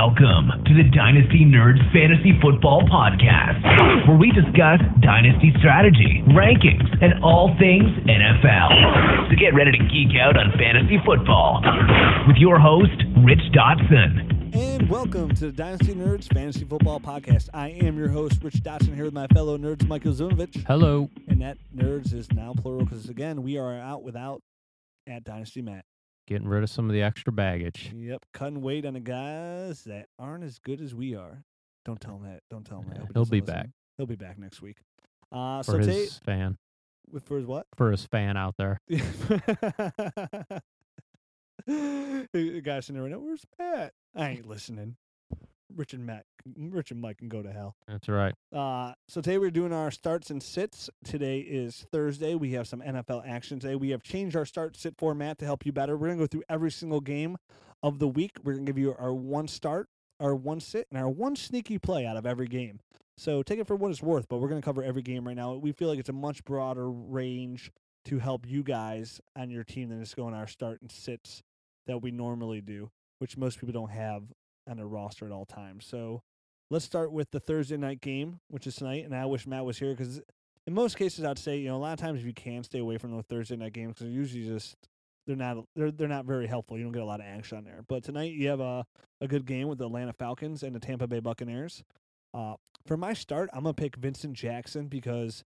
Welcome to the Dynasty Nerds Fantasy Football Podcast, where we discuss dynasty strategy, rankings, and all things NFL. So get ready to geek out on fantasy football with your host, Rich Dotson. And welcome to the Dynasty Nerds Fantasy Football Podcast. I am your host, Rich Dotson, here with my fellow nerds, Michael Zumovich. Hello. And that nerds is now plural because, again, we are out without at Dynasty Matt. Getting rid of some of the extra baggage. Yep, cutting weight on the guys that aren't as good as we are. Don't tell him that. Don't tell him that. Yeah, he he'll be listen. back. He'll be back next week. Uh, For so his today, fan. with for his what? For his fan out there. the guy's in there right now, where's Matt? I ain't listening. Rich and Matt, Rich and Mike can go to hell. That's right. Uh, so today we're doing our starts and sits. Today is Thursday. We have some NFL action today. We have changed our start sit format to help you better. We're gonna go through every single game of the week. We're gonna give you our one start, our one sit, and our one sneaky play out of every game. So take it for what it's worth, but we're gonna cover every game right now. We feel like it's a much broader range to help you guys on your team than just going our start and sits that we normally do, which most people don't have on their roster at all times. So let's start with the Thursday night game, which is tonight. And I wish Matt was here because in most cases, I'd say you know a lot of times if you can stay away from the Thursday night games because usually just they're not they're they're not very helpful. You don't get a lot of action on there. But tonight you have a a good game with the Atlanta Falcons and the Tampa Bay Buccaneers. Uh, for my start, I'm gonna pick Vincent Jackson because.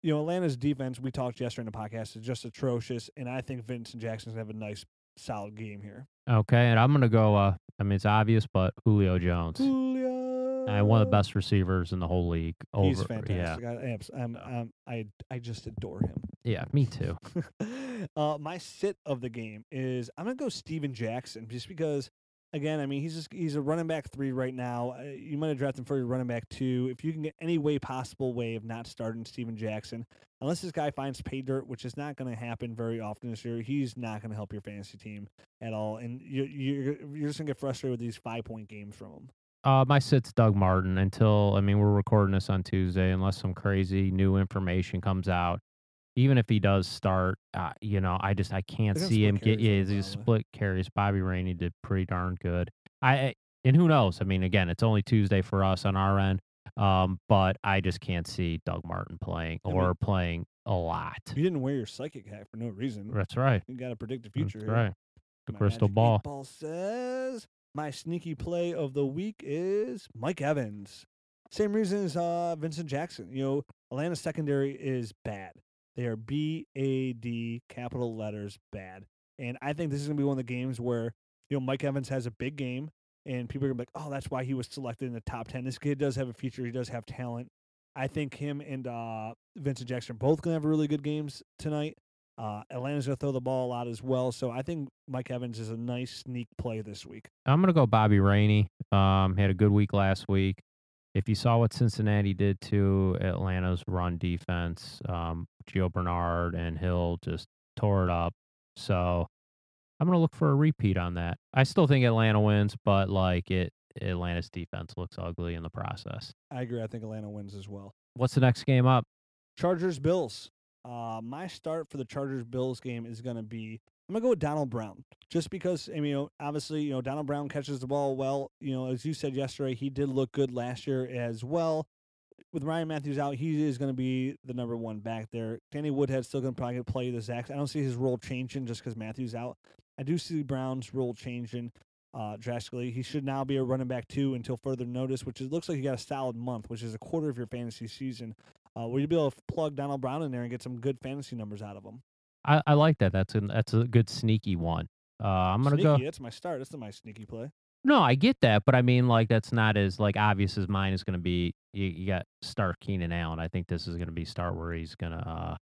You know, Atlanta's defense, we talked yesterday in the podcast, is just atrocious. And I think Vincent Jackson's to have a nice, solid game here. Okay, and I'm gonna go uh I mean it's obvious, but Julio Jones. Julio. Uh, one of the best receivers in the whole league. Over He's fantastic. yeah. I, I, I'm, I'm, I, I just adore him. Yeah, me too. uh, my sit of the game is I'm gonna go Steven Jackson just because. Again, I mean he's just he's a running back three right now. Uh, you might have drafted him for your running back two. If you can get any way possible way of not starting Steven Jackson, unless this guy finds pay dirt, which is not going to happen very often this year, he's not going to help your fantasy team at all. And you you're you're just gonna get frustrated with these five point games from him. Uh my sit's Doug Martin until I mean we're recording this on Tuesday unless some crazy new information comes out. Even if he does start, uh, you know, I just I can't see him get yeah, split carries. Bobby Rainey did pretty darn good. I and who knows? I mean, again, it's only Tuesday for us on our end. Um, but I just can't see Doug Martin playing I mean- or playing a lot. You didn't wear your psychic hat for no reason. That's right. You got to predict the That's future. here. right. The My crystal ball. ball says my sneaky play of the week is Mike Evans. Same reason as uh, Vincent Jackson. You know, Atlanta's secondary is bad. They are B A D capital letters bad. And I think this is gonna be one of the games where you know Mike Evans has a big game, and people are gonna be like, "Oh, that's why he was selected in the top ten. This kid does have a future. He does have talent." I think him and uh, Vincent Jackson are both gonna have really good games tonight. Uh, Atlanta's to throw the ball a lot as well. So I think Mike Evans is a nice sneak play this week. I'm gonna go Bobby Rainey. Um, had a good week last week. If you saw what Cincinnati did to Atlanta's run defense, um, Gio Bernard and Hill just tore it up. So I'm gonna look for a repeat on that. I still think Atlanta wins, but like it, Atlanta's defense looks ugly in the process. I agree. I think Atlanta wins as well. What's the next game up? Chargers Bills. Uh, my start for the Chargers Bills game is going to be I'm gonna go with Donald Brown, just because I mean, you know, obviously, you know, Donald Brown catches the ball well. You know, as you said yesterday, he did look good last year as well. With Ryan Mathews out, he is going to be the number one back there. Danny Woodhead's still going to probably play the Zax. I don't see his role changing just because Mathews out. I do see Brown's role changing uh, drastically. He should now be a running back two until further notice, which it looks like he got a solid month, which is a quarter of your fantasy season. Uh, where you'll be able to plug Donald Brown in there and get some good fantasy numbers out of him. I, I like that. That's a that's a good sneaky one. Uh, I'm gonna sneaky, go. That's my start. That's my sneaky play. No, I get that, but I mean, like, that's not as like obvious as mine is going to be. You, you got start Keenan Allen. I think this is going to be start where he's gonna uh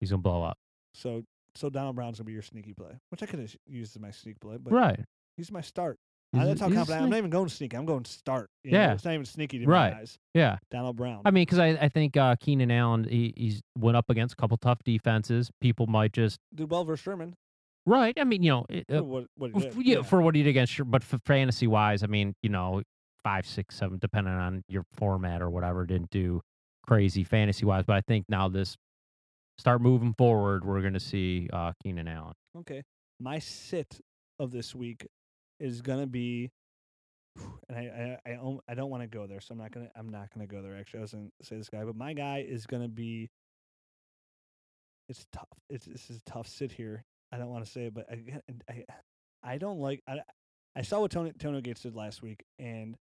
he's gonna blow up. So, so Donald Brown's gonna be your sneaky play, which I could have used as my sneak play, but right. he's my start. A- that's how confident. I'm not even going sneaky. I'm going start. you know? Yeah. it's not even sneaky to Right. my eyes. Yeah. Donald Brown. I mean, because I, I think uh, Keenan Allen he, he's went up against a couple tough defenses. People might just did well versus Sherman. right. I mean, you know, it, For uh, what, what he did. yeah, for what he did against, but for fantasy wise, I mean, you know, five, six, seven, depending on your format or whatever, didn't do crazy fantasy wise. But I think now this start moving forward, we're going to see uh, Keenan Allen. Okay. My sit of this week is gonna be and I I I, I don't want to go there, so I'm not gonna I'm not gonna go there. Actually, I was gonna say this guy, but my guy is gonna be. It's tough. It's this is a tough sit here. I don't want to say it, but I I I don't like I I saw what Tony Tony Gates did last week, and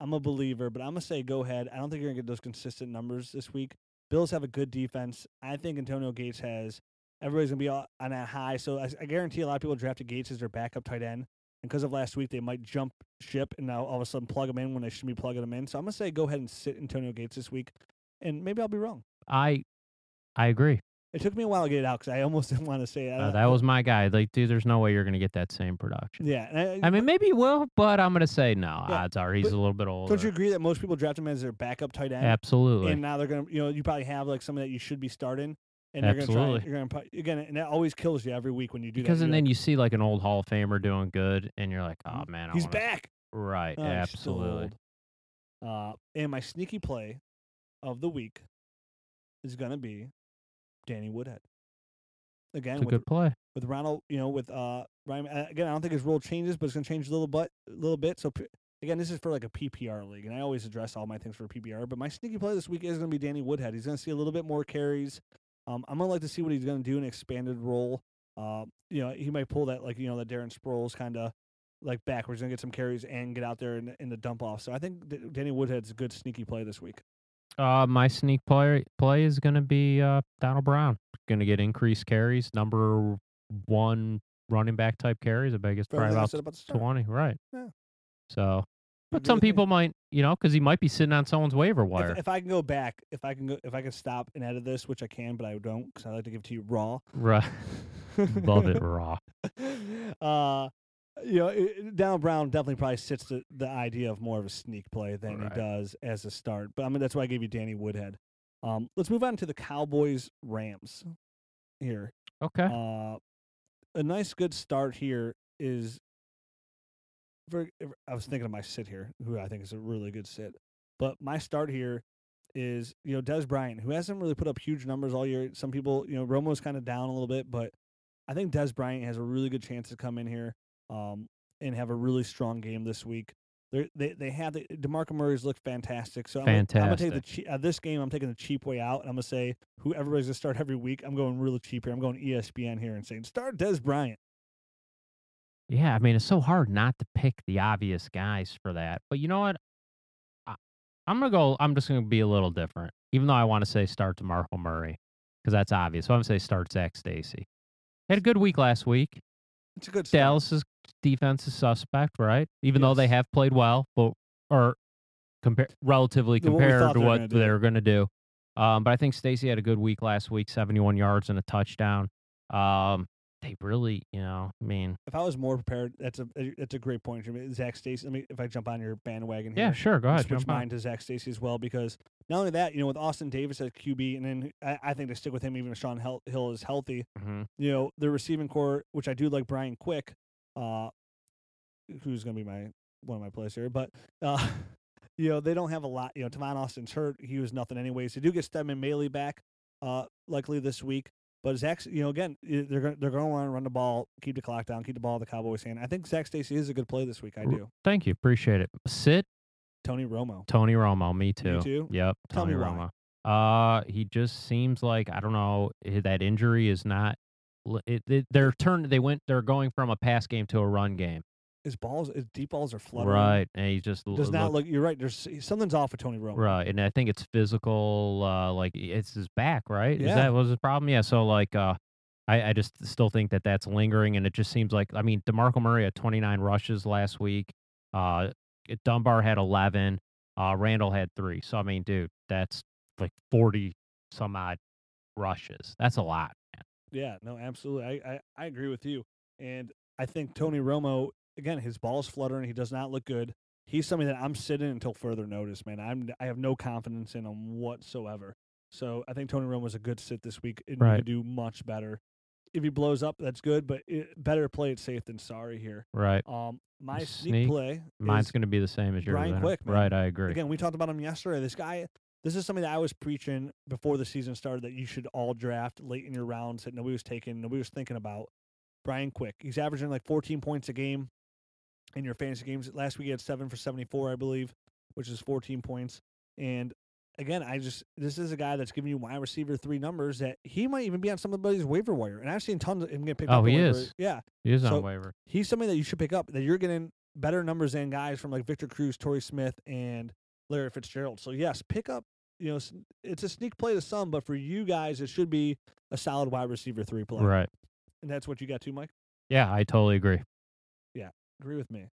I'm a believer, but I'm gonna say go ahead. I don't think you're gonna get those consistent numbers this week. Bills have a good defense. I think Antonio Gates has. Everybody's gonna be on on that high, so I, I guarantee a lot of people drafted Gates as their backup tight end, and because of last week, they might jump ship and now all of a sudden plug him in when they shouldn't be plugging him in. So I'm gonna say go ahead and sit Antonio Gates this week, and maybe I'll be wrong. I I agree. It took me a while to get it out because I almost didn't want to say it. Uh, that was my guy. Like, dude, there's no way you're gonna get that same production. yeah. and I mean, maybe you will, but I'm gonna say no. Yeah, Odds are he's a little bit older. don't you agree that most people draft him as their backup tight end? Absolutely. and now they're gonna you know you probably have like something that you should be starting and you're gonna Absolutely. try you're gonna again and that always kills you every week when you do because that and then like, you see like an old Hall of Famer doing good, and you're like, oh "Mm, man, I he's wanna-" back Right. Oh, absolutely. uh and my sneaky play of the week is gonna be Danny Woodhead again It's a with, good play. with Ronald you know with uh Ryan uh, again I don't think his role changes but it's gonna change a little but a little bit so Again, this is for like a PPR league, and I always address all my things for PPR. But my sneaky play this week is going to be Danny Woodhead. He's going to see a little bit more carries. Um, I'm to like to see what he's going to do in expanded role. Uh, you know, he might pull that like you know that Darren Sproles kind of like backwards where he's going to get some carries and get out there in, in the dump off. So I think Danny Woodhead's a good sneaky play this week. Uh, my sneak play play is gonna be uh Donald Brown. Gonna get increased carries, number one running back type carries. I bet it's probably about about twenty, right? Yeah. So, but some people might, you know, because he might be sitting on someone's waiver If, wire. if I can go back, if I can go, if I can stop and edit this, which I can, but I don't because I like to give it to you raw. right. Love it raw. uh, you know, it, Donald Brown definitely probably sits the, the idea of more of a sneak play than Right. he does as a start. But I mean, that's why I gave you Danny Woodhead. Um, let's move on to the Cowboys Rams here. Okay. Uh, a nice good start here is. For, I was thinking of my sit here, who I think is a really good sit. But my start here is you know Dez Bryant, who hasn't really put up huge numbers all year. Some people, you know, Romo's kind of down a little bit, but I think Dez Bryant has a really good chance to come in here um, and have a really strong game this week. They're, they they have the Demarco Murray's looked fantastic. So I'm gonna, I'm gonna take the che- uh, this game. I'm taking the cheap way out, and I'm gonna say who everybody's gonna start every week. I'm going really cheap here. I'm going ESPN here and saying start Dez Bryant. Yeah, I mean, it's so hard not to pick the obvious guys for that. But you know what? I, I'm gonna go. I'm just gonna be a little different, even though I want to say start Demarco Murray because that's obvious. So I'm gonna say start Zac Stacy. Had a good week last week. It's a good start. Dallas's defense is suspect, right? Even though they have played well, but or compare relatively compared to what they're going to do. Um, but I think Stacy had a good week last week, 71 yards and a touchdown. Um, they really, you know, I mean, If I was more prepared, that's a that's a great point. Zac Stacy. Let me if I jump on your bandwagon here. yeah, sure, go ahead. switch Jump on. mine to Zac Stacy as well because not only that, you know, with Austin Davis as QB, and then I, I think to stick with him even if Shaun Hill is healthy. hmm You know, the receiving core, which I do like Brian Quick, uh, who's going to be my one of my plays here, but uh, you know they don't have a lot. You know, Tavon Austin's hurt; he was nothing anyways. They do get Stedman Bailey back, uh, likely this week. But Zac, you know, again, they're going they're going to want to run the ball, keep the clock down, keep the ball in the Cowboys' hand. I think Zac Stacy is a good play this week. I do. Thank you, appreciate it. Sit Tony Romo. Tony Romo, me too. too? Yep, Tell Tony me why. Romo. Uh, he just seems like I don't know that injury is not. It, it, they're turn. They went. They're going from a pass game to a run game. His balls, his deep balls are fluttering. Right, and he just l- Does not look- look. You're right. There's something's off with Tony Romo. Right, and I think it's physical. Uh, like it's his back, right? Yeah. Is that was his problem? Yeah. So like, uh, I I just still think that that's lingering, and it just seems like I mean, Demarco Murray had 29 rushes last week. Uh, Dunbar had 11. Uh, Randle had three. So I mean, dude, that's like 40 some odd rushes. That's a lot. man. Yeah, no, absolutely. I, I, I agree with you. And I think Tony Romo, again, his ball's fluttering. He does not look good. He's something that I'm sitting until further notice, man. I'm I have no confidence in him whatsoever. So I think Tony Romo's a good sit this week and he Right. could do much better. If he blows up, that's good, but it, better play it safe than sorry here. Right. Um, my sneak, Sneak? play Mine's going to be the same as yours. Brian Quick, man. Right. I agree. Again, we talked about him yesterday. This guy, this is something that I was preaching before the season started that you should all draft late in your rounds that nobody was taking, nobody was thinking about. Brian Quick, he's averaging like 14 points a game. In your fantasy games. Last week he had seven for 74, I believe, which is 14 points. And again, I just this is a guy that's giving you wide receiver three numbers that he might even be on somebody's waiver wire. And I've seen tons of him get picked Oh, up. on he waiver. is. Yeah, He is So- on waiver. he's somebody that you should pick up. That you're getting better numbers than guys from like Victor Cruz, Torrey Smith, and Larry Fitzgerald. So yes, pick up. You know, it's a sneak play to some, but for you guys, it should be a solid wide receiver three play. Right. And that's what you got too, Mike. Yeah, I totally agree. Agree with me.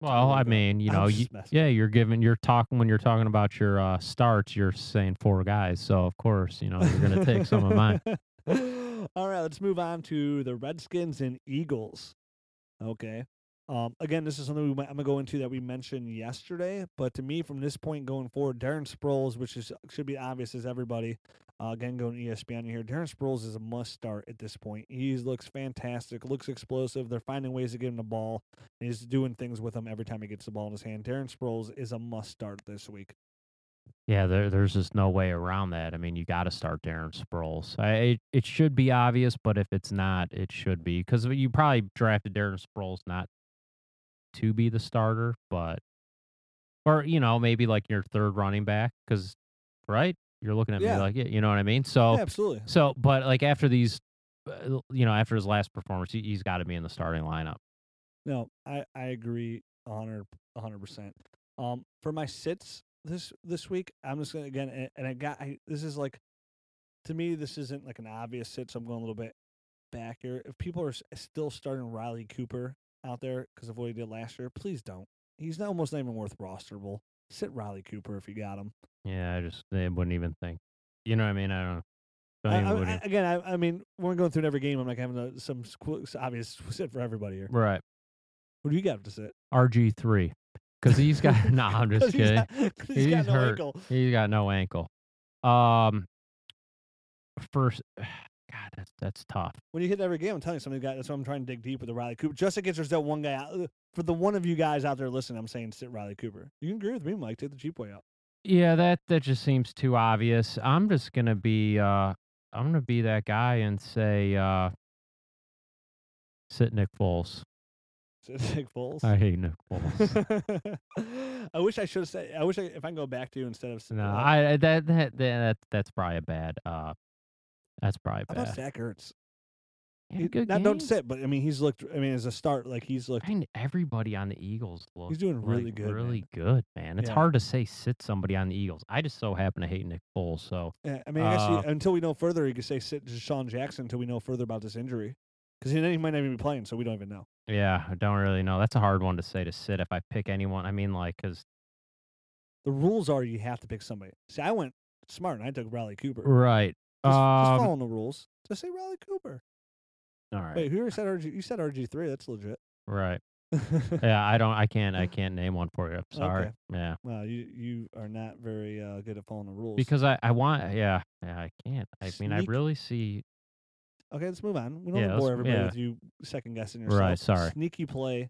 Well, I mean, you know, you, yeah, you're giving, you're talking when you're talking about your uh, starts, you're saying four guys. So of course, you know, you're gonna take some of mine. All right, let's move on to the Redskins and Eagles. Okay. Um, again, this is something we, I'm gonna go into that we mentioned yesterday, but to me, from this point going forward, Darren Sproles, which is should be obvious as everybody, uh, again going to ESPN here, Darren Sproles is a must start at this point. He looks fantastic, looks explosive. They're finding ways to get him the ball, he's doing things with him every time he gets the ball in his hand. Darren Sproles is a must start this week. Yeah, there, there's just no way around that. I mean, you got to start Darren Sproles. I, it, it should be obvious, but if it's not, it should be because you probably drafted Darren Sproles not to be the starter, but or you know maybe like your third running back because right you're looking at Yeah. me like yeah, you know what I mean. So yeah, absolutely. so but like after these, uh, you know after his last performance, he, he's got to be in the starting lineup. No, I I agree a hundred hundred percent. Um, for my sits this this week, I'm just gonna again, and, and I got I, this is like to me this isn't like an obvious sit, so I'm going a little bit back here. If people are still starting Riley Cooper out there because of what he did last year, please don't. He's not, almost not even worth rosterable. Sit Riley Cooper if you got him. Yeah, I just they wouldn't even think. You know what I mean? I don't. I, I- I- again, I, I mean, when we're going through every game, I'm like having a, some obvious sit for everybody here. right. Who do you got to sit? RG three because he's got. no, I'm just 'Cause he's kidding. got- 'cause he's got He's no hurt. ankle. He's got no ankle. Um, first, God, that's that's tough. when you hit every game, I'm telling you, somebody got. That's why I'm trying to dig deep with the Riley Cooper. Just in case there's that one guy out. uh, For the one of you guys out there listening, I'm saying sit Riley Cooper. You can agree with me, Mike. Take the cheap way out. Yeah, that that just seems too obvious. I'm just gonna be uh, I'm gonna be that guy and say uh, sit Nick Foles. Sit Nick Foles. I hate Nick Foles. I wish I should have said. I wish I, if I can go back to you instead of. no, I I- that that that that's probably a bad. Uh, that's probably How about bad. Zach Ertz? He He- good not don't games. sit, but I mean, he's looked. I mean, as a start, like he's looked. I mean, everybody on the Eagles looks He's doing really good, man. really good, man. It's Yeah. hard to say sit somebody on the Eagles. I just so happen to hate Nick Foles, so Yeah, I mean, I guess you, Uh, until we know further, you could say sit DeSean Jackson until we know further about this injury, because then he might not even be playing, so we don't even know. yeah, I don't really know. That's a hard one to say to sit if I pick anyone. I mean, like, cause The rules are you have to pick somebody. See, I went smart and I took Riley Cooper. right. Just, just Um, following the rules. Just say Riley Cooper. all right, Wait, who said RG? You said RG three. That's legit. right. Yeah, I don't. I can't. I can't name one for you. I'm sorry. Okay. Yeah, Well, you you are not very uh, good at following the rules. because I I want. Yeah, yeah. I can't. I mean, I really see. okay, let's move on. We don't Yeah, bore everybody yeah. with you second guessing yourself. Right, sorry. Sneaky play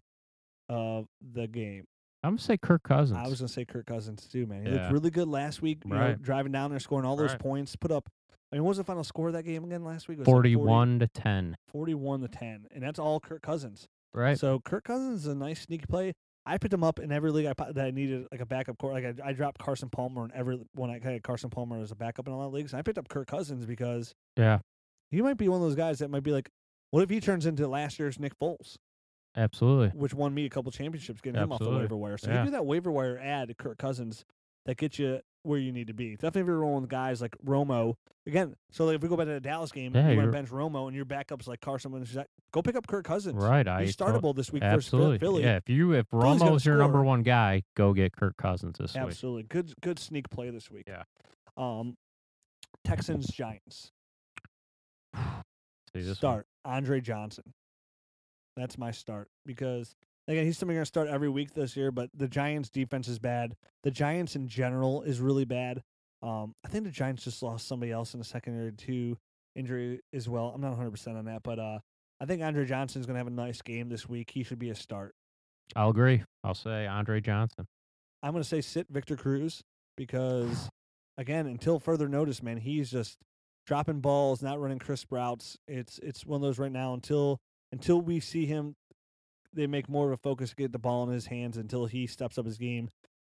of the game. I'm gonna say Kirk Cousins. I was gonna say Kirk Cousins too, man. He Yeah. looked really good last week. You know, Right. driving down there, scoring all those Right. points, put up. I mean, what was the final score of that game again last week? It was like 40 41 to 10. 41 to 10, and that's all Kirk Cousins. Right. So Kirk Cousins is a nice sneaky play. I picked him up in every league I, that I needed like a backup core. Like I, I dropped Carson Palmer in every when I had Carson Palmer as a backup in a lot of leagues. And I picked up Kirk Cousins because yeah. he might be one of those guys that might be like, what if he turns into last year's Nick Foles, Absolutely. which won me a couple championships getting him off the waiver wire. So Yeah. you do that waiver wire ad to Kirk Cousins that gets you where you need to be. Definitely if you're rolling with guys like Romo again. So like if we go back to the Dallas game, Yeah, you want to bench Romo and your backups like Carson Wentz, go pick up Kirk Cousins. Right. I He's startable this week versus Absolutely. Philly. Yeah. If you if Romo's your number one guy, go get Kirk Cousins this week. Absolutely. Good good sneak play this week. Yeah. Um Texans Giants. This one? Start Andre Johnson. That's my start because again he's somebody going to start every week this year, but the Giants defense is bad. The Giants in general is really bad. Um, I think the Giants just lost somebody else in the second secondary to injury as well. I'm not 100 percent on that, but uh, I think Andre Johnson is going to have a nice game this week. He should be a start. I'll agree. I'll say Andre Johnson. I'm going to say sit Victor Cruz because, again, until further notice, man, he's just dropping balls, not running crisp routes. It's it's one of those right now until until we see him they make more of a focus to get the ball in his hands until he steps up his game.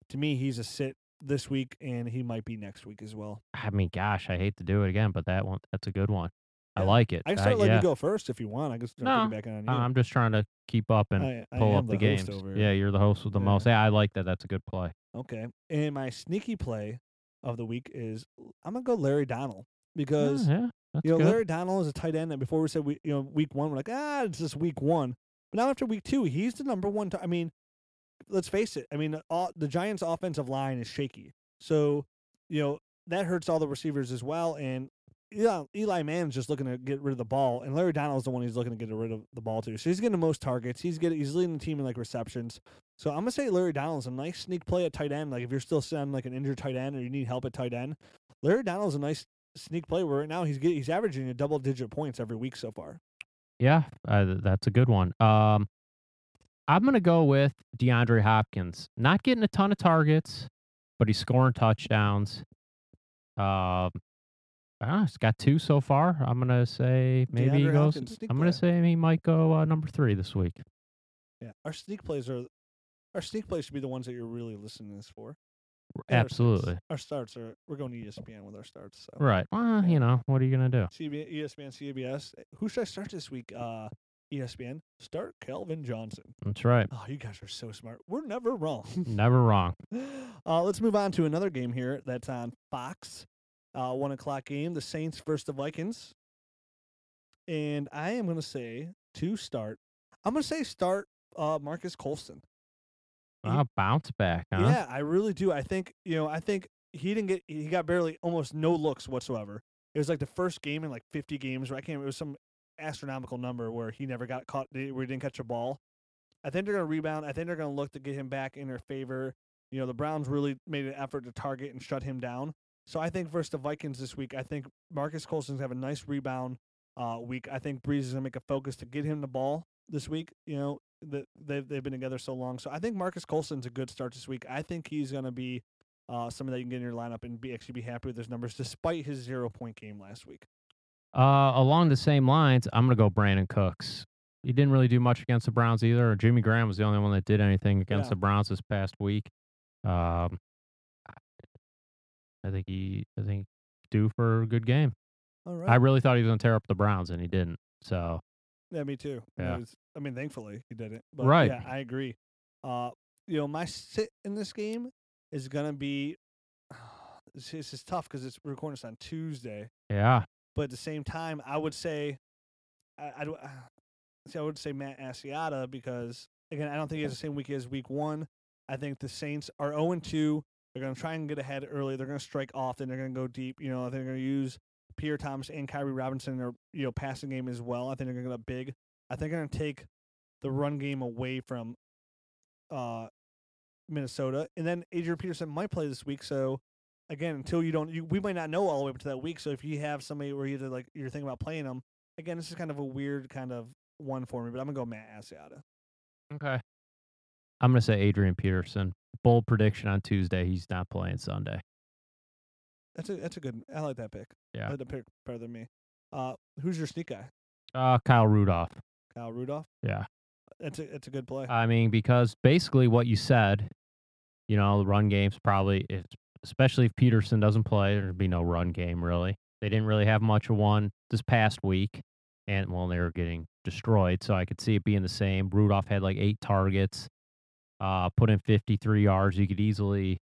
To me, he's a sit this week, and he might be next week as well. I mean, gosh, I hate to do it again, but that one that's a good one. I like it. I can start I- letting yeah. you go first if you want. I can start No, back on you. I'm just trying to keep up and I, pull up the, the games. Yeah, you're the host with the Yeah. most. Yeah, I like that. That's a good play. Okay. And my sneaky play of the week is I'm gonna go Larry Donnell because yeah, that's you know good. Larry Donnell is a tight end that before we said we you know week one we're like ah it's just week one, but now after week two he's the number one. T- I mean, let's face it. I mean all, the Giants' offensive line is shaky, so you know that hurts all the receivers as well. And Eli, Eli Mann's just looking to get rid of the ball, and Larry Donnell's the one he's looking to get rid of the ball to. So he's getting the most targets. He's getting he's leading the team in like receptions. So I'm gonna say Larry Donnell's a nice sneak play at tight end. Like if you're still sitting like an injured tight end or you need help at tight end, Larry Donnell's a nice sneak play. Where right now he's get, he's averaging a double digit points every week so far. Yeah, uh, that's a good one. Um, I'm gonna go with DeAndre Hopkins. Not getting a ton of targets, but he's scoring touchdowns. Um, ah, he's got two so far. I'm gonna say maybe he goes. Hopkins, I'm gonna play. say he might go uh, number three this week. Yeah, our sneak plays are our sneak plays should be the ones that you're really listening to this for. And our starts- Absolutely. our starts are we're going to ESPN with our starts. So. Right. Well, you know what are you gonna do? CB, ESPN, CBS. Who should I start this week? Uh, ESPN. Start Calvin Johnson. That's right. Oh, you guys are so smart. We're never wrong. Never wrong. uh, let's move on to another game here that's on Fox. Uh, one o'clock game. The Saints versus the Vikings. And I am going to say to start. I'm going to say start uh, Marcus Colston. He- Ah, bounce back, huh? Yeah, I really do. I think you know. I think he didn't get. He got barely, almost no looks whatsoever. It was like the first game in like 50 games. Where I can't. It was some astronomical number where he never got caught. Where he didn't catch a ball. I think they're going to rebound. I think they're going to look to get him back in their favor. You know, the Browns really made an effort to target and shut him down. So I think versus the Vikings this week, I think Marcus Colston's have a nice rebound uh, week. I think Brees is going to make a focus to get him the ball this week. You know, that they've they've been together so long. So I think Marcus Colston's a good start this week. I think he's going to be uh, somebody that you can get in your lineup and be actually be happy with his numbers, despite his zero point game last week. Uh, along the same lines, I'm gonna go Brandin Cooks. He didn't really do much against the Browns either. Jimmy Graham was the only one that did anything against Yeah. the Browns this past week. Um, I think he, I think due for a good game. All right. I really thought he was gonna tear up the Browns, and he didn't. So Yeah, me too. I mean, Yeah. was- I mean, thankfully he didn't. But Right. Yeah, I agree. Uh, you know, my sit in this game is gonna be. This this is tough because it's recording this on Tuesday, yeah, but at the same time, I would say, I, I, see, I would say Matt Asiata because again, I don't think he has the same week as Week One. I think the Saints are zero and two. They're gonna try and get ahead early. They're gonna strike often. They're gonna go deep. You know, I think they're gonna use Pierre Thomas and Khiry Robinson in their you know passing game as well. I think they're gonna go big. I think they're gonna take the run game away from uh Minnesota, and then Adrian Peterson might play this week. So again, until you don't, you, we might not know all the way up to that week. So if you have somebody where you like you're thinking about playing them, again, this is kind of a weird kind of one for me. But I'm gonna go Matt Asiata. okay. I'm gonna say Adrian Peterson. Bold prediction on Tuesday. He's not playing Sunday. That's a that's a good. I like that pick. I Yeah. like the pick better than me. Uh, who's your sneak guy? Uh, Kyle Rudolph. Kyle Rudolph. Yeah. That's a that's a good play. I mean, because basically what you said, you know, the run game's probably, if, especially if Peterson doesn't play, there'd be no run game really. They didn't really have much of one this past week, and well, they were getting destroyed. So I could see it being the same. Rudolph had like eight targets, uh, put in 53 yards. You could easily,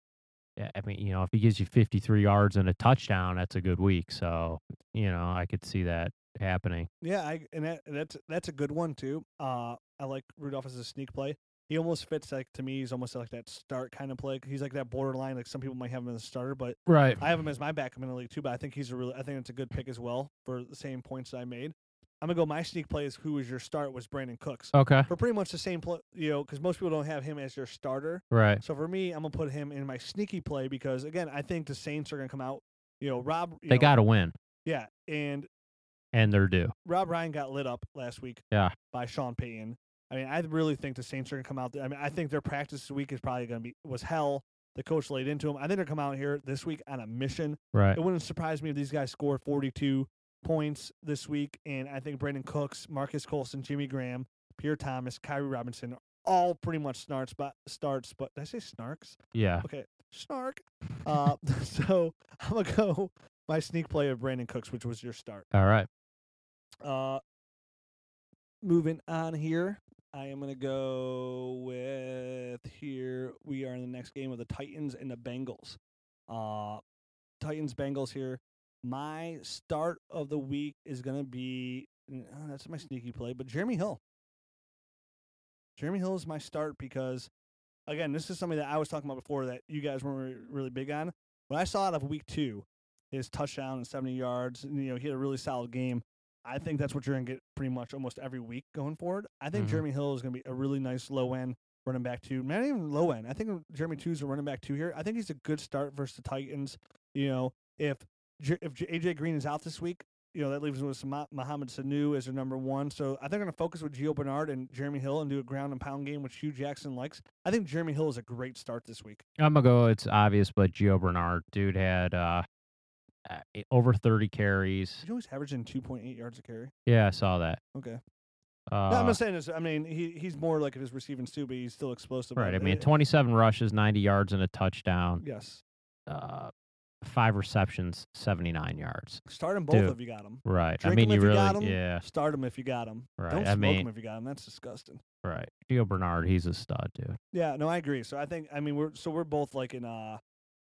I mean, you know, if he gives you 53 yards and a touchdown, that's a good week. So, you know, I could see that happening. Yeah, I and that, that's that's a good one too. Uh, I like Rudolph as a sneak play. He almost fits like to me. He's almost like that start kind of play. He's like that borderline. Like some people might have him as a starter, but Right. I have him as my backup in the league too. But I think he's a really. I think it's a good pick as well for the same points that I made. I'm gonna go. My sneak play is who was your start was Brandin Cooks Okay. for pretty much the same play. You know, because most people don't have him as their starter. Right. So for me, I'm gonna put him in my sneaky play because again, I think the Saints are gonna come out. You know, Rob. You They know, got to win, yeah, and and they're due. Rob Ryan got lit up last week. Yeah. By Sean Payton. I mean, I really think the Saints are gonna come out. There. I mean, I think their practice this week is probably gonna be was hell. The coach laid into them. I think they're coming out here this week on a mission. Right. It wouldn't surprise me if these guys score 42 points this week. And I think Brandin Cooks, Marcus Colston, Jimmy Graham, Pierre Thomas, Khiry Robinson, all pretty much starts, but starts. But did I say snarks? Yeah. Okay, snark. Uh, so I'm gonna go my sneak play of Brandin Cooks, which was your start. All right. Uh, moving on here, I am gonna go with here. We are in the next game of the Titans and the Bengals. Uh, Titans Bengals here. My start of the week is gonna be uh, that's my sneaky play, but Jeremy Hill. Jeremy Hill is my start because, again, this is something that I was talking about before that you guys weren't really big on. When I saw out of week two, his touchdown and 70 yards, and, you know, he had a really solid game. I think that's what you're going to get pretty much almost every week going forward. I think Mhm. Jeremy Hill is going to be a really nice low end running back two. Not even low end. I think Jeremy two is a running back two here. I think he's a good start versus the Titans. You know, if J- if J- AJ Green is out this week, you know that leaves us with Mo- Mohamed Sanu as their number one. So I think I'm going to focus with Gio Bernard and Jeremy Hill and do a ground and pound game, which Hue Jackson likes. I think Jeremy Hill is a great start this week. I'm gonna go. It's obvious, but Gio Bernard, dude, had uh, uh, over 30 carries. You know he's averaging 2.8 yards a carry. Yeah, I saw that. Okay. Uh, no, I'm not saying this. I mean, he he's more like if his receiving too, but he's still explosive. right. I Uh, mean, uh, 27 rushes, 90 yards, and a touchdown. Yes. Uh, five receptions, 79 yards. Start them both Dude. if you got them. Right. Drink I mean, you if you really, got 'em. yeah, Start them if you got them. Right, Don't I smoke mean- them if you got them. That's disgusting. right. Gio Bernard, he's a stud, dude. Yeah, no, I agree. So I think I mean we're so we're both like in uh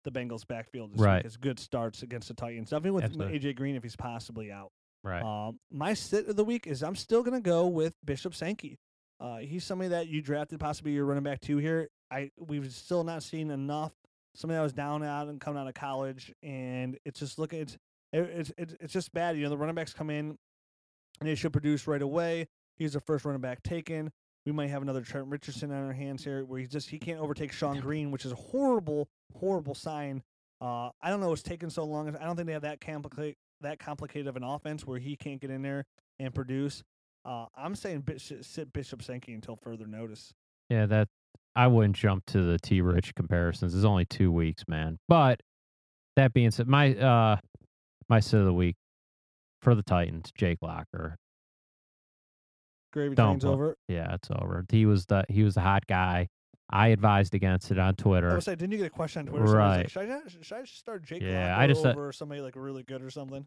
the Bengals backfield this Right. week as good starts against the Titans. Definitely with Absolutely. AJ Green if he's possibly out. Right. Um, my sit of the week is I'm still gonna go with Bishop Sankey. Uh, he's somebody that you drafted possibly your running back two here. I we've still not seen enough. Somebody that was down out and coming out of college, and it's just looking it's it, it's it's it's just bad. You know the running backs come in and they should produce right away. He's the first running back taken. We might have another Trent Richardson on our hands here, where he's just he can't overtake Shonn Greene, which is a horrible, horrible sign. Uh, I don't know it's taken so long. I don't think they have that complicate that complicated of an offense where he can't get in there and produce. Uh, I'm saying Bishop, sit Bishop Sankey until further notice. Yeah, that I wouldn't jump to the T Rich comparisons. It's only two weeks, man. But that being said, my uh my sit of the week for the Titans, Jake Locker. Gravy Don't over. Yeah, it's over. He was the he was the hot guy. I advised against it on Twitter. I was like, didn't you get a question on Twitter? Right. Like, should, I, should I just start Jake Yeah, Locker I just, uh, over somebody like really good or something?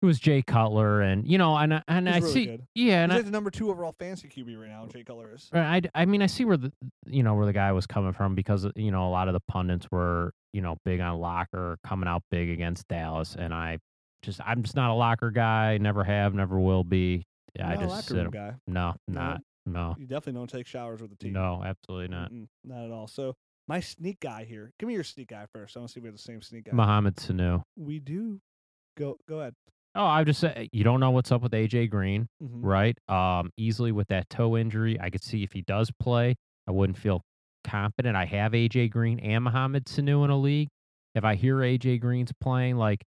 It was Jay Cutler, and you know, and I- and He's I really see, good. yeah, and He's I, like the number two overall fantasy QB right now. Jay Cutler is. I, I mean, I see where the you know where the guy was coming from because you know a lot of the pundits were you know big on Locker coming out big against Dallas, and I just I'm just not a Locker guy. Never have, never will be. You're I just sit him. guy. No, No. not no, You definitely don't take showers with the team. no, absolutely not. Mm-mm, not at all. So my sneak guy here. Give me your sneak guy first. I want to see if we have the same sneak guy. Mohamed Sanu. we do. Go go ahead. Oh, I just say you don't know what's up with AJ Green, Mhm. right? Um, easily with that toe injury, I could see if he does play, I wouldn't feel confident. I have AJ Green and Mohamed Sanu in a league. If I hear AJ Green's playing, like,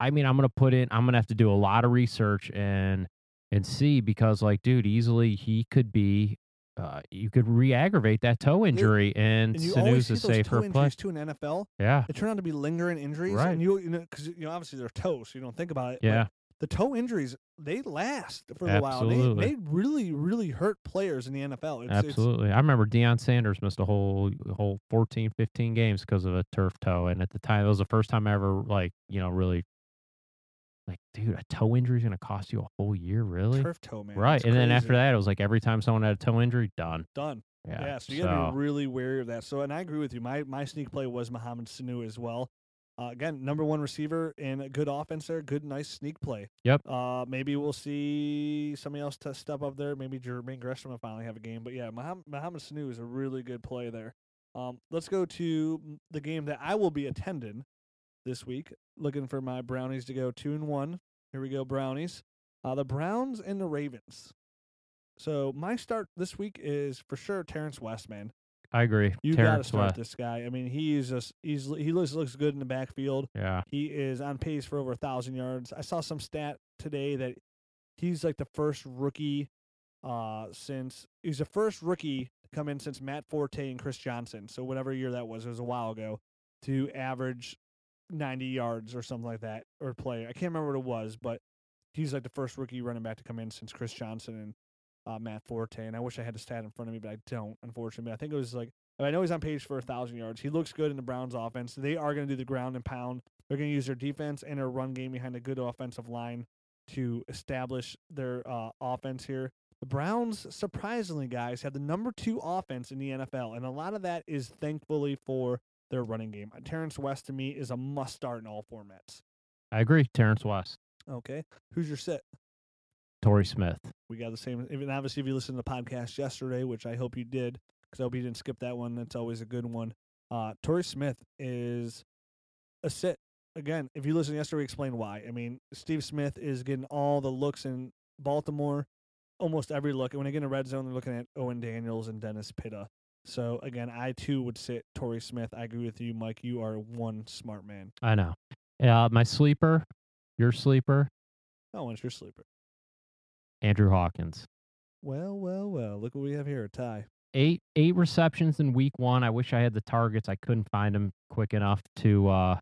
I mean, I'm gonna put in. I'm gonna have to do a lot of research and and see because, like, dude, easily he could be. Uh, you could re-aggravate that toe injury, and, And Sanu's a safer play. too in NFL. Yeah, it turned out to be lingering injuries, Right. and you you know because you know obviously they're toes, so you don't think about it. but yeah, the toe injuries they last for a while. They, Absolutely. they really really hurt players in the NFL. It's, it's- Absolutely. I remember Deion Sanders missed a whole whole 14, 15 games because of a turf toe. And at the time, it was the first time I ever, like, you know, really, like, dude, a toe injury is going to cost you a whole year, really? turf toe man. right. And then after that, it was like every time someone had a toe injury, done. done. Yeah. Yeah, so you gotta be really wary of that. So, and I agree with you. My my sneak play was Mohamed Sanu as well. Uh, again, number one receiver and a good offense there. Good, nice sneak play. Yep. Uh, maybe we'll see somebody else to step up there. Maybe Jermaine Gresham will finally have a game. But yeah, Mohamed, Mohamed Sanu is a really good play there. Um, let's go to the game that I will be attending this week. Looking for my Brownies to go two and one. Here we go, Brownies. Uh, the Browns and the Ravens. So my start this week is for sure Terrance West, man. I agree. You got to start West. this guy. I mean, he's just he's he looks looks good in the backfield. Yeah. He is on pace for over a thousand yards. I saw some stat today that he's like the first rookie uh since he's the first rookie to come in since Matt Forte and Chris Johnson. So whatever year that was, it was a while ago, to average ninety yards or something like that or play. I can't remember what it was, but he's like the first rookie running back to come in since Chris Johnson and uh, Matt Forte, and I wish I had the stat in front of me, but I don't, unfortunately. I think it was like I know he's on page for a thousand yards. He looks good in the Browns' offense. They are going to do the ground and pound. They're going to use their defense and their run game behind a good offensive line to establish their uh, offense here. The Browns, surprisingly, guys, have the number two offense in the NFL, and a lot of that is thankfully for their running game. Terrance West to me is a must start in all formats. I agree. Terrance West, Okay, who's your sit? Torrey Smith. We got the same. Even obviously, if you listened to the podcast yesterday, which I hope you did, because I hope you didn't skip that one. That's always a good one. Uh, Torrey Smith is a sit. Again, if you listen yesterday, we explained why. I mean, Steve Smith is getting all the looks in Baltimore, almost every look. And when they get in the red zone, they're looking at Owen Daniels and Dennis Pitta. So again, I too would sit Torrey Smith. I agree with you, Mike. You are one smart man. I know. Uh, my sleeper, your sleeper, Oh, what's your sleeper? Andrew Hawkins. Well, well, well. Look what we have here. A tie. Eight eight receptions in week one. I wish I had the targets. I couldn't find them quick enough to uh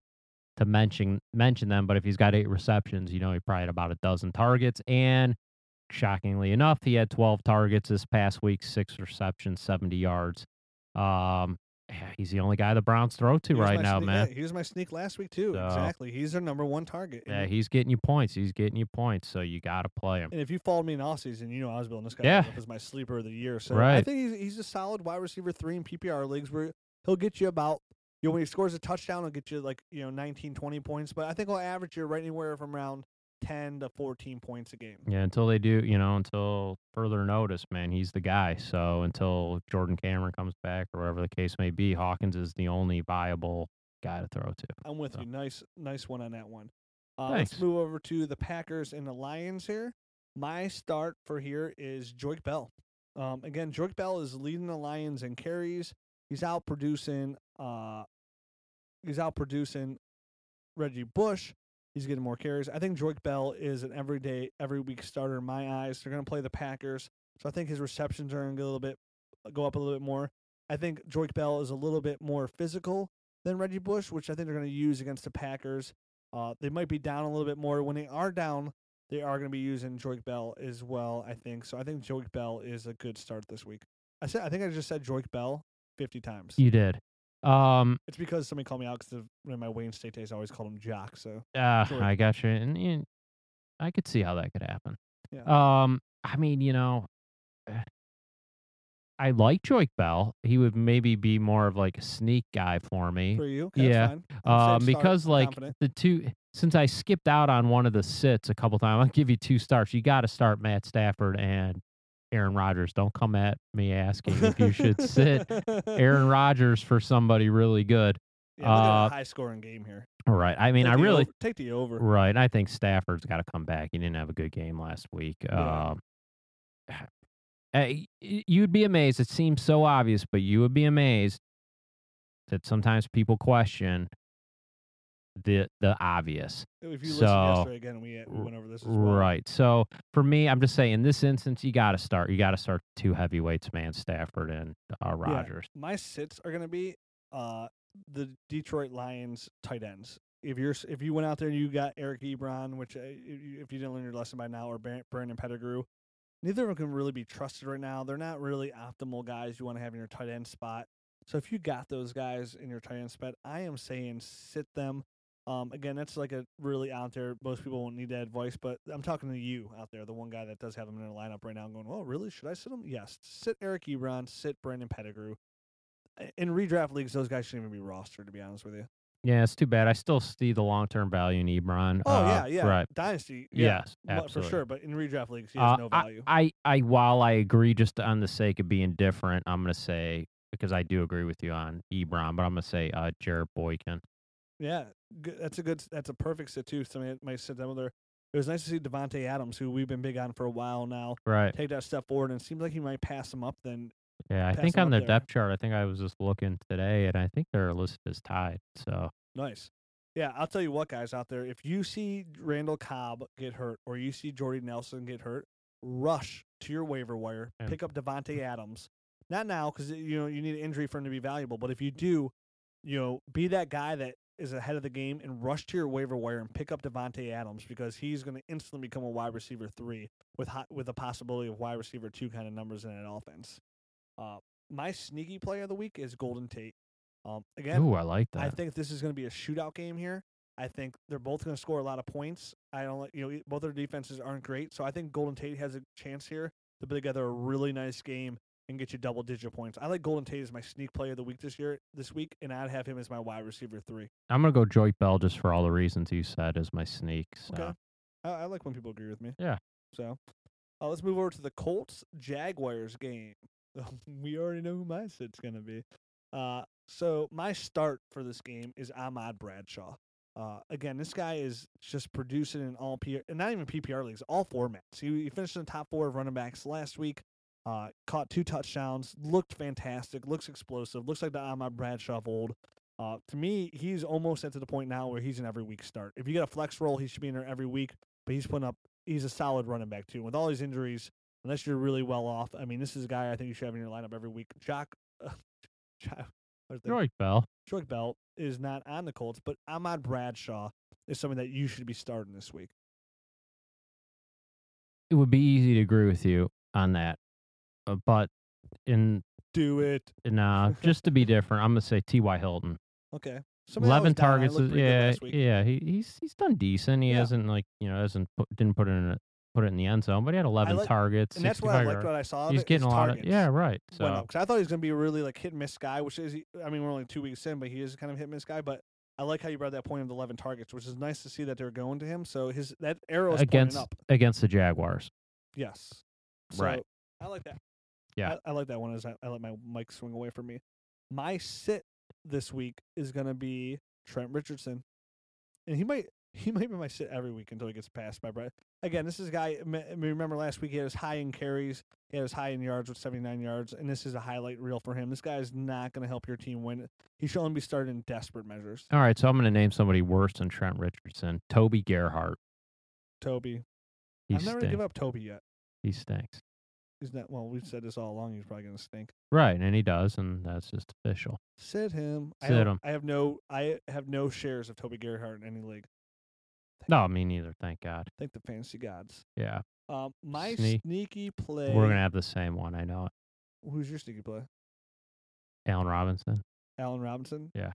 to mention mention them. But if he's got eight receptions, you know he probably had about a dozen targets. And shockingly enough, he had twelve targets this past week, six receptions, seventy yards. Um, he's the only guy the Browns throw to right now, sneak- man. yeah, he was my sneak last week too. So- exactly. He's their number one target. Yeah, he's getting you points. He's getting you points. So you got to play him. And if you followed me in all season, you know I was building this guy Yeah. up as my sleeper of the year. So I think he's he's a solid wide receiver three in PPR leagues where he'll get you about you know when he scores a touchdown, he'll get you like you know 19, 20 points. But I think he'll average you right anywhere from around ten to fourteen points a game. Yeah, until they do, you know, until further notice, man, he's the guy. So until Jordan Cameron comes back or whatever the case may be, Hawkins is the only viable guy to throw to. I'm with So. you. Nice nice one on that one. Uh, let's move over to the Packers and the Lions here. My start for here is Joique Bell. Um, again, Joique Bell is leading the Lions in carries. He's out producing. Uh, he's out producing Reggie Bush. He's getting more carries. I think Joique Bell is an everyday, every week starter in my eyes. They're going to play the Packers, so I think his receptions are going to a little bit, go up a little bit more. I think Joique Bell is a little bit more physical than Reggie Bush, which I think they're going to use against the Packers. Uh, they might be down a little bit more. When they are down, they are going to be using Joique Bell as well. I think so. I think Joique Bell is a good start this week. I said I think I just said Joique Bell fifty times. You did. Um, It's because somebody called me out because in my Wayne State days I always called him Jock. So uh, Sure. I got you. And, and I could see how that could happen. yeah, Um, I mean, you know, eh, I like Joique Bell. He would maybe be more of like a sneak guy for me. for you, okay, that's yeah, fine. Um, because like confident. the two, since I skipped out on one of the sits a couple times, I'll give you two starts. You got to start Matt Stafford and Aaron Rodgers. Don't come at me asking if you should sit Aaron Rodgers for somebody really good. Yeah, uh, a high scoring game here. All right. I mean, Take I really over- take the over. right. I think Stafford's got to come back. He didn't have a good game last week. Yeah. Um, uh, you'd be amazed. It seems so obvious, but you would be amazed that sometimes people question the the obvious. If you listen So, yesterday again, we, went over this as well. Right. So for me, I'm just saying in this instance, you got to start. You got to start two heavyweights, man, Stafford and uh, Rodgers. My sits are going to be uh, the Detroit Lions tight ends. If you're if you went out there and you got Eric Ebron, which uh, if you didn't learn your lesson by now, or Bran- Brandon Pettigrew, neither of them can really be trusted right now. They're not really optimal guys you want to have in your tight end spot. So if you got those guys in your tight end spot, I am saying sit them. Um, again, that's like a really out there. Most people won't need that advice, but I'm talking to you out there, the one guy that does have him in their lineup right now. I'm going, well, really? Should I sit him? Yes. Sit Eric Ebron. Sit Brandon Pettigrew. In redraft leagues, those guys shouldn't even be rostered. To be honest with you. Yeah, it's too bad. I still see the long term value in Ebron. Oh Uh, yeah, yeah. Right. Dynasty. Yeah, Yes, mu- for sure. But in redraft leagues, he has Uh, no I- value. I, I, while I agree, just on the sake of being different, I'm going to say because I do agree with you on Ebron, but I'm going to say uh, Jarrett Boykin. Yeah, that's a good. That's a perfect sit too. Somebody might sit down there. It was nice to see Davante Adams, who we've been big on for a while now, Right. take that step forward, and it seems like he might pass him up. Then Yeah, I think on the there. depth chart, I think I was just looking today, and I think they're listed as tied. So Nice. Yeah, I'll tell you what, guys out there, if you see Randall Cobb get hurt or you see Jordy Nelson get hurt, rush to your waiver wire, Yeah. pick up Davante mm-hmm. Adams. Not now because you know you need an injury for him to be valuable, but if you do, you know, be that guy that is ahead of the game and rush to your waiver wire and pick up Davante Adams because he's going to instantly become a wide receiver three with hot, with a possibility of wide receiver two kind of numbers in an offense. Uh, my sneaky player of the week is Golden Tate. Um, again, Ooh, I like that. I think this is going to be a shootout game here. I think they're both going to score a lot of points. I don't, like- you know, both their defenses aren't great, so I think Golden Tate has a chance here to put together a really nice game and get you double digit points. I like Golden Tate as my sneak player of the week this year, this week, and I'd have him as my wide receiver three. I'm gonna go Joique Bell just for all the reasons you said as my sneak. So. Okay. I, I like when people agree with me. Yeah. So, uh, let's move over to the Colts Jaguars game. we already know who my sit's gonna be. Uh, so my start for this game is Ahmad Bradshaw. Uh, again, this guy is just producing in all P, and not even PPR leagues, all formats. He, he finished in the top four of running backs last week. Uh, caught two touchdowns, looked fantastic, looks explosive, looks like the Ahmad Bradshaw of old. Uh, to me, he's almost at to the point now where he's an every week start. If you get a flex role, he should be in there every week. But he's putting up, he's a solid running back too. With all these injuries, unless you're really well off, I mean, this is a guy I think you should have in your lineup every week. Jock, uh, Jock what's the- Joique Bell. Joique Bell is not on the Colts, but Ahmad Bradshaw is something that you should be starting this week. It would be easy to agree with you on that, but in Do it. nah, uh, just to be different, I'm gonna say T.Y. Hilton. Okay. Somebody Eleven targets. Is, yeah, yeah. He, he's he's done decent. He Yeah. hasn't like you know hasn't put, didn't put it in a, put it in the end zone, but he had 11 like- targets. And that's what I 65 liked what I saw. He's it, getting a lot of yeah, right. So because I thought he was going to be a really like hit and miss guy, which is I mean we're only two weeks in, but he is kind of hit and miss guy. But I like how you brought that point of the eleven targets, which is nice to see that they're going to him. So his that arrow is against up. against the Jaguars. Yes. So Right. I like that. Yeah. I, I like that one as I, I let my mic swing away from me. My sit this week is gonna be Trent Richardson. And he might he might be my sit every week until he gets passed by Brett. Again, this is a guy. Remember last week he had his high in carries, he had his high in yards with seventy nine yards, and this is a highlight reel for him. This guy is not going to help your team win. He should only be started in desperate measures. All right, so I'm going to name somebody worse than Trent Richardson. Toby Gerhart. Toby, He I've never stinks. give up Toby yet. He stinks. He's not. Well, we've said this all along. He's probably going to stink. Right, and he does, and that's just official. Sit him. I Sit don't- him. I have no. I have no shares of Toby Gerhart in any league. No, me neither. Thank God. Thank the fantasy gods. Yeah, Um, my Sneak- sneaky play. we're gonna have the same one. I know it. Who's your sneaky play? Allen Robinson. Allen Robinson. Yeah.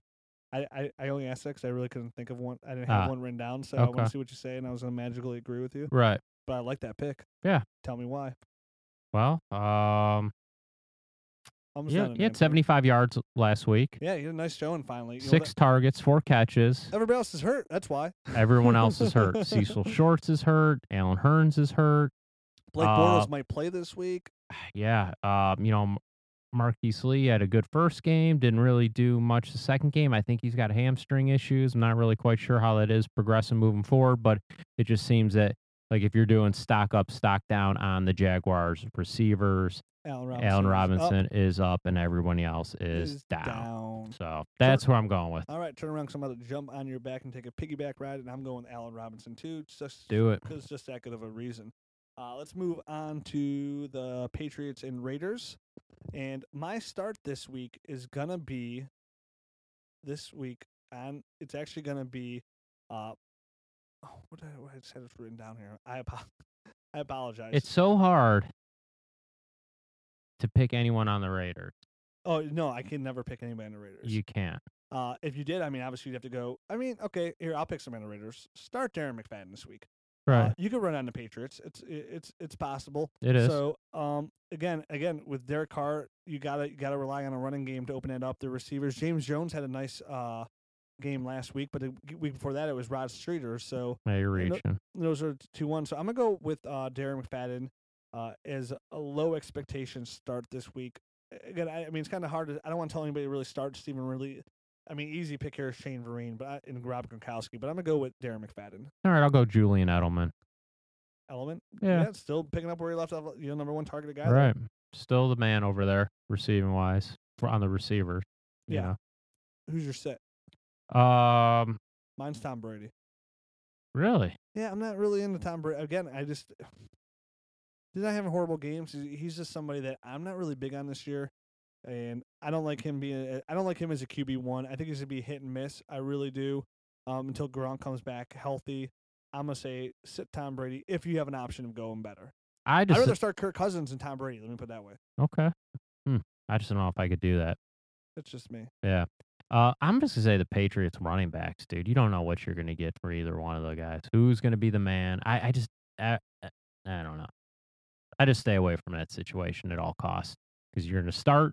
I, I, I only asked that because I really couldn't think of one. I didn't have Ah, one written down, so I want to see what you say, and I was gonna magically agree with you. Right. But I like that pick. Yeah. Tell me why. Well, um, Almost yeah, he had 75 yards last week. Yeah, he had a nice showing finally. You know, Six targets, four catches. everybody else is hurt. That's why. Everyone else is hurt. Cecil Shorts is hurt. Allen Hurns is hurt. Blake Uh, Bortles might play this week. Yeah. Um, you know, Marquise Lee had a good first game, didn't really do much the second game. I think he's got hamstring issues. I'm not really quite sure how that is progressing moving forward, but it just seems that like if you're doing stock up, stock down on the Jaguars receivers, Allen Robinson. Allen is up, is up and everybody else is, is down. down. So that's where I'm going with. All right, turn around. To jump on your back and take a piggyback ride, and I'm going with Allen Robinson too. Just Do it. because just that good of a reason. Uh, let's move on to the Patriots and Raiders. And my start this week is gonna be this week, and it's actually gonna be. Uh, oh, what did I, what I said it's written down here. I apo- I apologize. It's so hard to pick anyone on the Raiders. oh no, I can never pick anybody on the Raiders. You can't. Uh, if you did, I mean, obviously you'd have to go. I mean, okay, here I'll pick some on the Raiders. Start Darren McFadden this week. Right. Uh, you could run on the Patriots. It's it's it's possible. It is. So um again again with Derek Carr, you gotta you gotta rely on a running game to open it up. The receivers, James Jones had a nice uh game last week, but the week before that it was Rod Streater. So yeah, you're reaching. those are two one. So I'm gonna go with uh Darren McFadden uh as a low expectation start this week. Again, I, I mean it's kind of hard. To, I don't want to tell anybody to really start Stephen really. I mean, easy pick here is Shane Vereen, but I, and Rob Gronkowski. But I'm gonna go with Darren McFadden. All right, I'll go Julian Edelman. Element, Yeah. still picking up where he left off. You know, number one targeted guy. there. Right. Still the man over there, receiving wise, for on the receivers. You Yeah. Who's your set? Um. Mine's Tom Brady. Really? Yeah, I'm not really into Tom Brady. Again, I just did not have horrible games. He's- He's just somebody that I'm not really big on this year. and I don't like him being. a- I don't like him as a QB one. I think he's gonna be hit and miss. I really do. Um, until Gronk comes back healthy, I'm gonna say sit Tom Brady if you have an option of going better. I I'd rather start Kirk Cousins and Tom Brady. Let me put it that way. okay. Hmm. I just don't know if I could do that. That's just me. Yeah. Uh, I'm just gonna say the Patriots running backs, dude. You don't know what you're gonna get for either one of the guys. Who's gonna be the man? I, I just, I, I I don't know. I just stay away from that situation at all costs because you're gonna start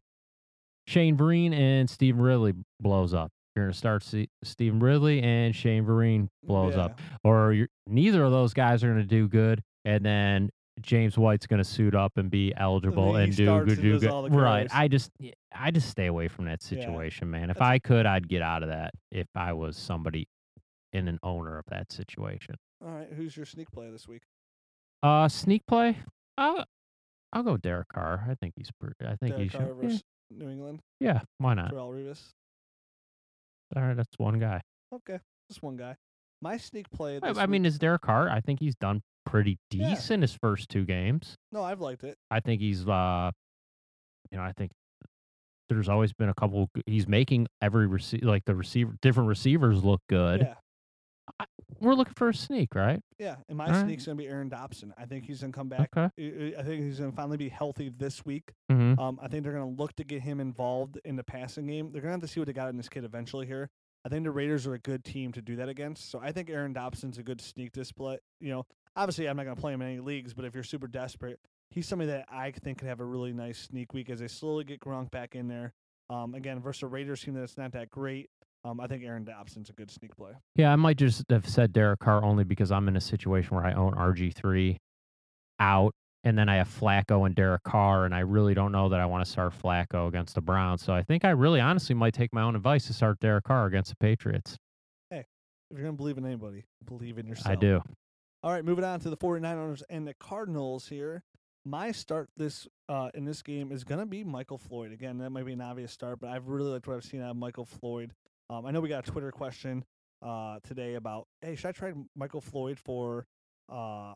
Shane Vereen and Stevan Ridley blows up. You're gonna start C- Stevan Ridley and Shane Vereen blows up, or you're, neither of those guys are gonna do good, and then James White's gonna suit up and be eligible he and do and do good. Right. I just, I just stay away from that Yeah. situation, man. If That's- I could, I'd get out of that. If I was somebody in an owner of that situation. All right, who's your sneak play this week? Uh, sneak play. I'll, I'll go Derek Carr. I think he's pretty. I think Derek he Carr should. Yeah, New England. yeah, why not? Darrelle Revis. All right, that's one guy. Okay, just one guy. My sneak play. I, I mean, is Derek Carr? I think he's done pretty decent his first two games. no, I've liked it. I think he's, uh, you know, I think there's always been a couple. He's making every receiver, like the receiver, different receivers look good. Yeah, We're looking for a sneak, right? yeah. And my All right. sneak's gonna be Aaron Dobson. I think he's gonna come back. Okay. I- I I think he's gonna finally be healthy this week. Mm-hmm. Um, I think they're going to look to get him involved in the passing game. They're going to have to see what they got in this kid eventually here. I think the Raiders are a good team to do that against. So I think Aaron Dobson's a good sneak display. You know, obviously I'm not going to play him in any leagues, but if you're super desperate, he's somebody that I think could have a really nice sneak week as they slowly get Gronk back in there. Um, again, versus a Raiders team that's not that great. Um, I think Aaron Dobson's a good sneak play. Yeah, I might just have said Derek Carr only because I'm in a situation where I own RG3 out, and then I have Flacco and Derek Carr, and I really don't know that I want to start Flacco against the Browns. So I think I really honestly might take my own advice to start Derek Carr against the Patriots. Hey, if you're going to believe in anybody, believe in yourself. I do. All right, moving on to the 49ers and the Cardinals here. My start this uh, in this game is going to be Michael Floyd. Again, that might be an obvious start, but I've really liked what I've seen out of Michael Floyd. Um, I know we got a Twitter question uh, today about, hey, should I try Michael Floyd for uh,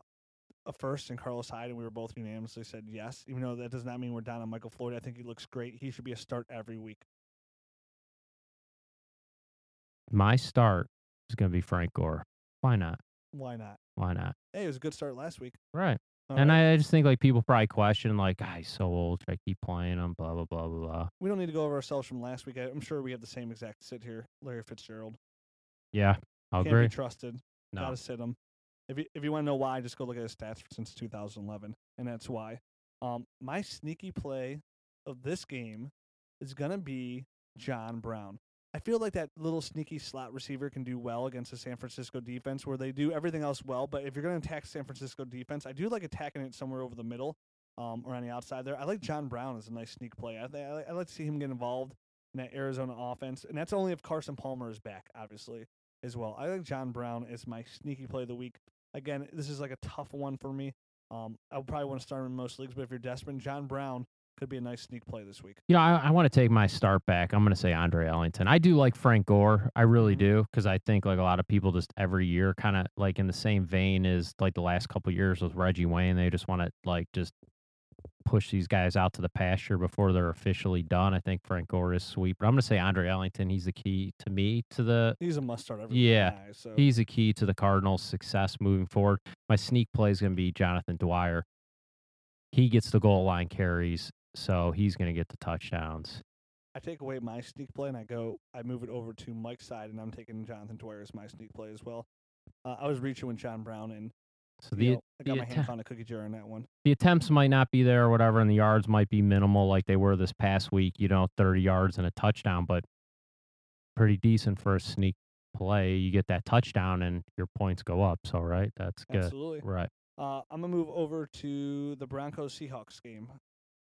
a first and Carlos Hyde? And we were both unanimously said yes, even though that does not mean we're down on Michael Floyd. I think he looks great. He should be a start every week. My start is going to be Frank Gore. Why not? Why not? Why not? Hey, it was a good start last week. Right. All and right. I, just think like people probably question like, ah, he's so old. Should I keep playing him? Blah blah blah blah blah. we don't need to go over ourselves from last week. I- I'm sure we have the same exact sit here. Larry Fitzgerald. Yeah, I'll Can't agree. be trusted. No. Gotta sit him. If you if you want to know why, just go look at his stats since 2011, and that's why. Um, my sneaky play of this game is gonna be John Brown. I feel like that little sneaky slot receiver can do well against the San Francisco defense, where they do everything else well. But if you're gonna attack San Francisco defense, I do like attacking it somewhere over the middle, um, or on the outside there. I like John Brown as a nice sneak play. I, I, I like to see him get involved in that Arizona offense, and that's only if Carson Palmer is back, obviously as well. I think John Brown is my sneaky play of the week. Again, this is like a tough one for me. Um, I probably want to start him in most leagues, but if you're desperate, John Brown could be a nice sneak play this week. You know, I, I want to take my start back. I'm going to say Andre Ellington. I do like Frank Gore. I really Mhm. do because I think like a lot of people just every year kind of like in the same vein as like the last couple years with Reggie Wayne. They just want to like just push these guys out to the pasture before they're officially done. I think Frank Gore is sweet, but I'm going to say Andre Ellington. He's the key to me to the. He's a must start every Yeah, guy, so He's the key to the Cardinals' success moving forward. My sneak play is going to be Jonathan Dwyer. He gets the goal line carries, so he's going to get the touchdowns. I take away my sneak play and I go, I move it over to Mike's side, and I'm taking Jonathan Dwyer as my sneak play as well. Uh, I was reaching with John Brown, and So you the know, I got my hand atta- on a cookie jar on that one. the attempts might not be there or whatever, and the yards might be minimal like they were this past week, you know, 30 yards and a touchdown, but pretty decent for a sneak play. You get that touchdown and your points go up. So, right? That's good. Absolutely. Right. Uh, I'm gonna move over to the Broncos Seahawks game.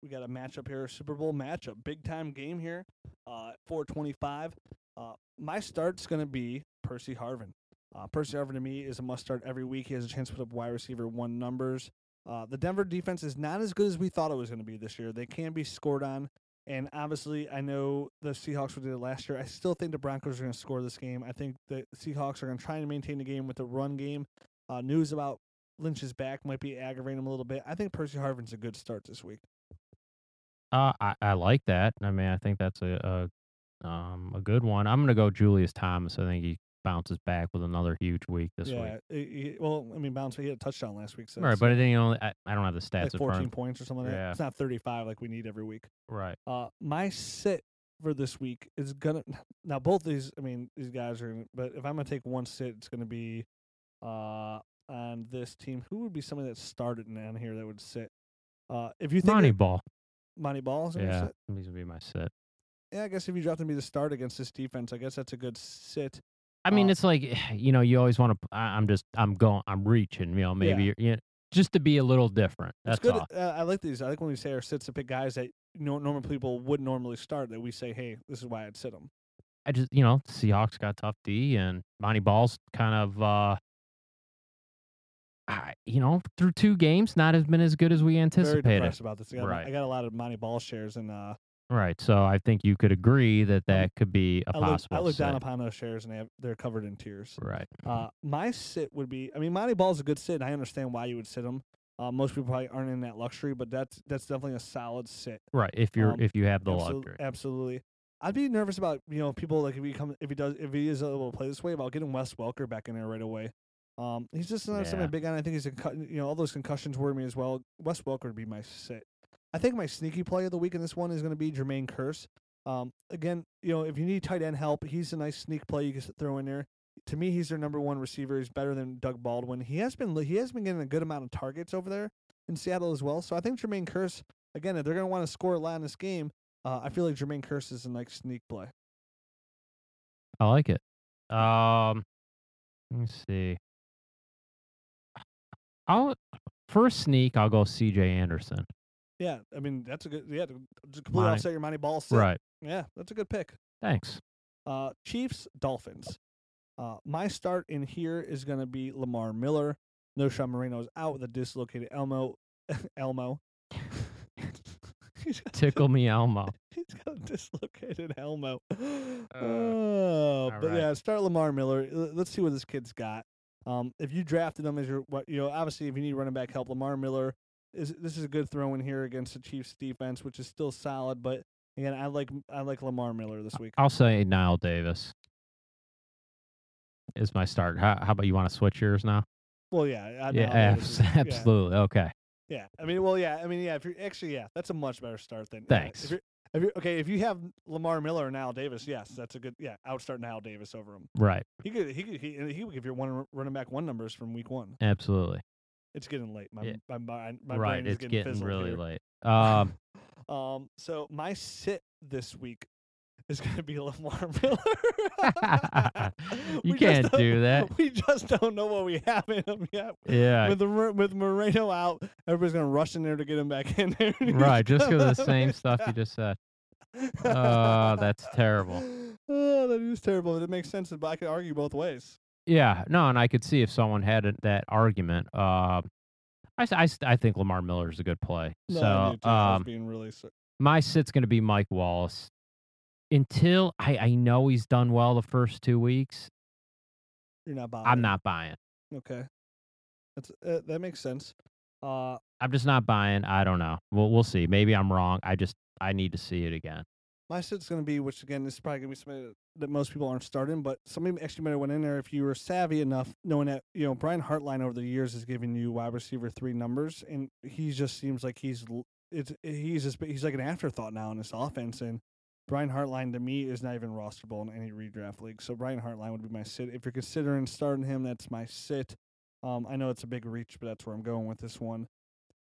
We got a matchup here, Super Bowl matchup, big time game here. Uh, 425. Uh, my start's gonna be Percy Harvin. Uh, Percy Harvin to me is a must start every week. He has a chance to put up wide receiver one numbers. Uh, the Denver defense is not as good as we thought it was going to be this year. They can be scored on, and obviously, I know the Seahawks did it last year. I still think the Broncos are going to score this game. I think the Seahawks are going to try and maintain the game with the run game. Uh, news about Lynch's back might be aggravating him a little bit. I think Percy Harvin's a good start this week. Uh, I, I like that. I mean, I think that's a, a um a good one. I'm gonna go Julius Thomas. I think he bounces back with another huge week this yeah. week. he- he- well, I mean, bounce. He had a touchdown last week, so Right, it's but I think know, I, I don't have the stats like in front. 14 of- points or something. Like that. Yeah. It's not 35 like we need every week. Right. Uh, my sit for this week is gonna now both these. I mean, these guys are. gonna- But if I'm gonna take one sit, it's gonna be uh on this team. Who would be somebody that started down here that would sit? Uh, if you think Montee Ball. Montee Ball is gonna Yeah, sit. he's gonna be my sit. Yeah, I guess if you dropped him to be the start against this defense, I guess that's a good sit. I mean, Uh, it's like you know, you always want to. I'm just, I'm going, I'm reaching. You know, maybe Yeah. you're, you know, just to be a little different. That's it's good. all. Uh, I like these. I like when we say our sits to pick guys that no normal people would normally start. That we say, hey, this is why I'd sit them. I just, you know, Seahawks got tough D, and Montee Ball's kind of, uh I, you know, through two games, not has been as good as we Very anticipated. depressed about this. I got, Right. I got a lot of Montee Ball shares, and uh, Right. So I think you could agree that that could be a I look, possible. I look down upon those shares, and they have, they're covered in tears. Right. Uh, my sit would be. I mean, Montee Ball's a good sit, and I understand why you would sit him. Uh, most people probably aren't in that luxury, but that's that's definitely a solid sit. Right. If you're, Um, if you have the luxury. Absolutely. I'd be nervous about you know people like if he comes if he does if he is able to play this way about getting Wes Welker back in there right away. Um, he's just not Yeah. something big on. I think he's a. You know all those concussions worry me as well. Wes Welker would be my sit. I think my sneaky play of the week in this one is going to be Jermaine Kearse. Um, again, you know if you need tight end help, he's a nice sneak play you can throw in there. To me, he's their number one receiver. He's better than Doug Baldwin. He has been he has been getting a good amount of targets over there in Seattle as well. So I think Jermaine Kearse again, if they're going to want to score a lot in this game, uh, I feel like Jermaine Kearse is a nice sneak play. I like it. Um, let me see. I'll first sneak. I'll go C.J. Anderson. Yeah, I mean that's a good yeah to, to completely offset your Montee Ball. Sit. Right. Yeah, that's a good pick. Thanks. Uh, Chiefs Dolphins. Uh, my start in here is going to be Lamar Miller. Knowshon Moreno is out with a dislocated Elmo. Elmo. Tickle me Elmo. He's got a dislocated Elmo. Uh, oh, but right. yeah, start Lamar Miller. Let's see what this kid's got. Um, if you drafted him as your what you know, obviously if you need running back help, Lamar Miller is this is a good throw in here against the Chiefs defense, which is still solid. But again, I like I like Lamar Miller this week. I'll say Knile Davis is my start. How, how about you want to switch yours now? Well, yeah, I, yeah, Knile Davis is- abs- absolutely. Okay. Yeah, yeah. I mean, well, yeah. I mean, yeah. If you're actually, yeah, that's a much better start than. uh, Thanks. if you're, if you're, okay, if you have Lamar Miller and Al Davis, yes, that's a good. Yeah, outstart Al Davis over him. Right. He could, he could, he, he would give your one running back one numbers from week one. Absolutely. It's getting late. My Yeah. my my, my right. brain is It's getting, getting really here. late. Um, Um, so my sit this week is going to be Lamar Miller. You can't don't- that. We just don't know what we have in him yet. yeah. With the with Moreno out, everybody's going to rush in there to get him back in there. Right. Just because of the same stuff you just said. Oh, that's terrible. Oh, that is terrible. It makes sense, but I could argue both ways. Yeah. No, and I could see if someone had a, that argument. Uh, I think Lamar Miller is a good play. No, so. I um, being really my sit's going to be Mike Wallace. Until I, I know he's done well the first two weeks, you're not buying. I'm not buying. Okay, that's uh, that makes sense. Uh, I'm just not buying. I don't know. We'll we'll see. Maybe I'm wrong. I just I need to see it again. my sit's going to be, which again, this is probably going to be somebody that most people aren't starting, but somebody actually might have went in there if you were savvy enough, knowing that you know Brian Hartline over the years has given you wide receiver three numbers, and he just seems like he's l- it's he's just he's like an afterthought now in this offense, and Brian Hartline to me is not even rosterable in any redraft league. So Brian Hartline would be my sit. If you're considering starting him, that's my sit. Um, I know it's a big reach, but that's where I'm going with this one.